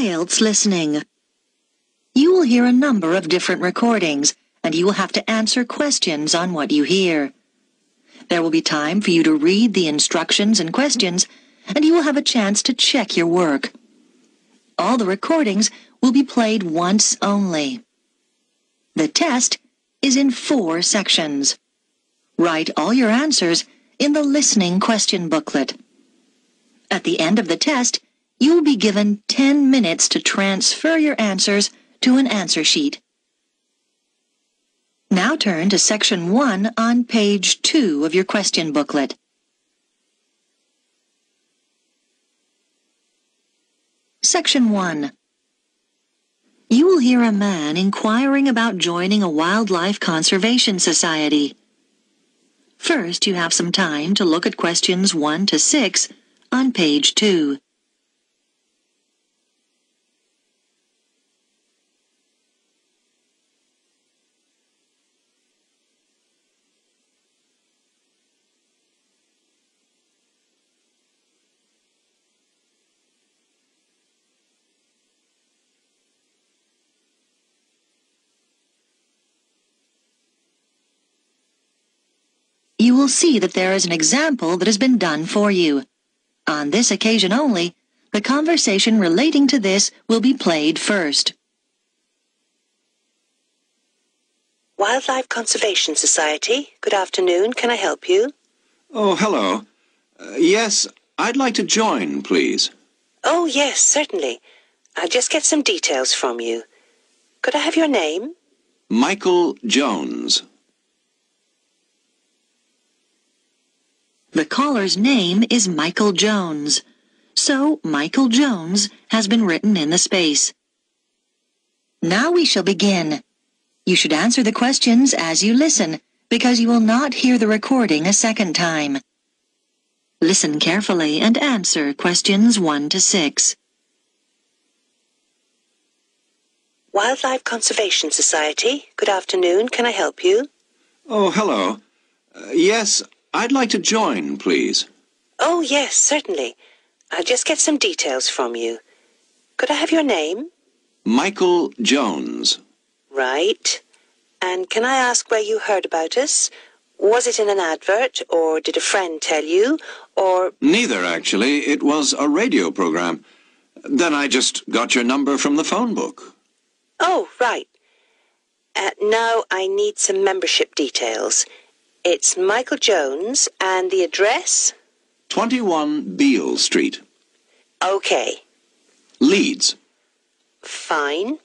IELTS listening. You will hear a number of different recordings, and you will have to answer questions on what you hear. There will be time for you to read the instructions and questions, and you will have a chance to check your work. All the recordings will be played once only. The test is in four sections. Write all your answers in the listening question booklet. At the end of the test, you will be given 10 minutes to transfer your answers to an answer sheet. Now turn to section 1 on page 2 of your question booklet. Section 1. You will hear a man inquiring about joining a wildlife conservation society. First, you have some time to look at questions 1 to 6 on page 2. You will see that there is an example that has been done for you. On this occasion only, the conversation relating to this will be played first. Wildlife Conservation Society, good afternoon. Can I help you? Oh, hello. Uh, yes, I'd like to join, please. Oh, yes, certainly. I'll just get some details from you. Could I have your name? Michael Jones. The caller's name is Michael Jones. So Michael Jones has been written in the space. Now we shall begin. You should answer the questions as you listen because you will not hear the recording a second time. Listen carefully and answer questions 1 to 6. Wildlife Conservation Society, good afternoon. Can I help you? Oh, hello. Uh, yes, I'd like to join, please. Oh, yes, certainly. I'll just get some details from you. Could I have your name? Michael Jones. Right. And can I ask where you heard about us? Was it in an advert, or did a friend tell you, or... Neither, actually. It was a radio program. Then I just got your number from the phone book. Oh, right. Uh, now I need some membership details. It's Michael Jones, and the address? 21 Beale Street. Okay. Leeds. Fine.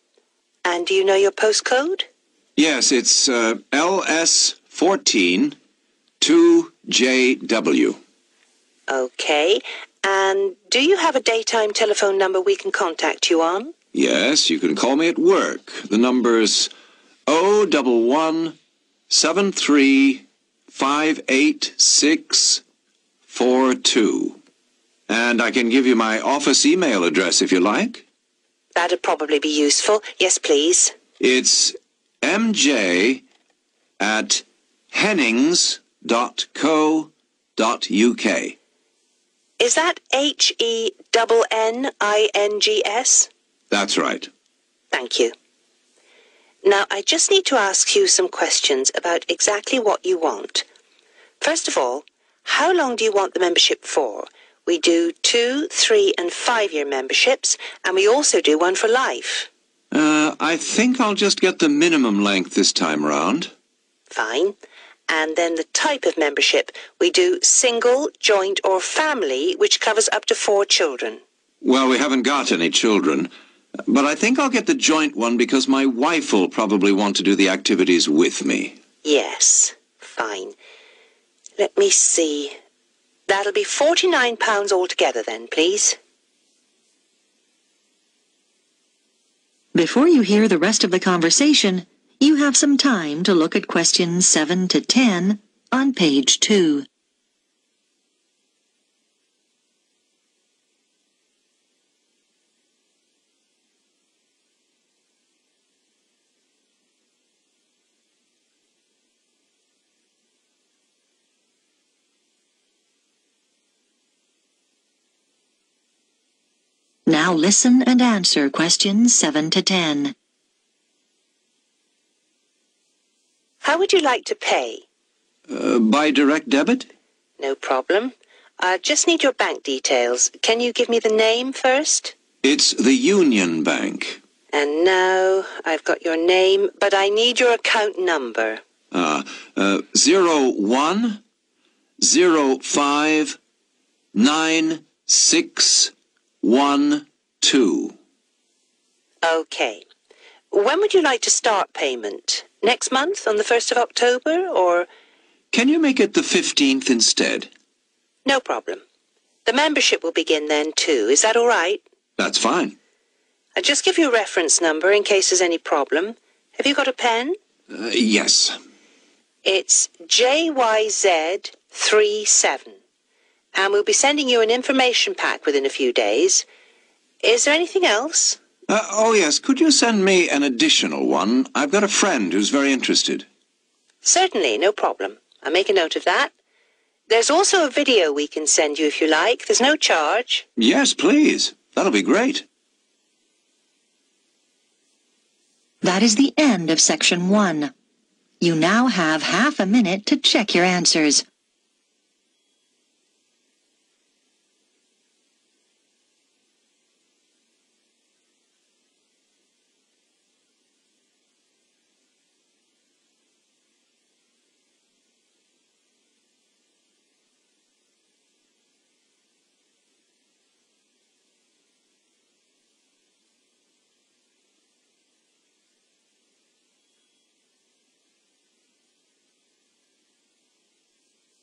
And do you know your postcode? Yes, it's uh, LS14 2JW. Okay. And do you have a daytime telephone number we can contact you on? Yes, you can call me at work. The number's 011 73 58642. And I can give you my office email address if you like. That'd probably be useful. Yes, please. It's mj at hennings.co.uk. Is that H-E-N-N-I-N-G-S? That's right. Thank you. Now, I just need to ask you some questions about exactly what you want. First of all, how long do you want the membership for? We do two, three, and five-year memberships, and we also do one for life. Uh, I think I'll just get the minimum length this time round. Fine. And then the type of membership. We do single, joint, or family, which covers up to four children. Well, we haven't got any children. But I think I'll get the joint one because my wife will probably want to do the activities with me. Yes, fine. Let me see. That'll be £49 altogether then, please. Before you hear the rest of the conversation, you have some time to look at questions 7 to 10 on page 2. Now listen and answer questions 7 to 10. How would you like to pay? Uh, by direct debit? No problem. I just need your bank details. Can you give me the name first? It's the Union Bank. And now I've got your name, but I need your account number. Uh, uh, zero one zero five nine six one two. Okay. When would you like to start payment? Next month, on the 1st of October, or... Can you make it the 15th instead? No problem. The membership will begin then, too. Is that all right? That's fine. I'll just give you a reference number in case there's any problem. Have you got a pen? Uh, yes. It's JYZ37. And we'll be sending you an information pack within a few days. Is there anything else? Uh, oh, yes. Could you send me an additional one? I've got a friend who's very interested. Certainly, no problem. I'll make a note of that. There's also a video we can send you if you like. There's no charge. Yes, please. That'll be great. That is the end of section 1. You now have half a minute to check your answers.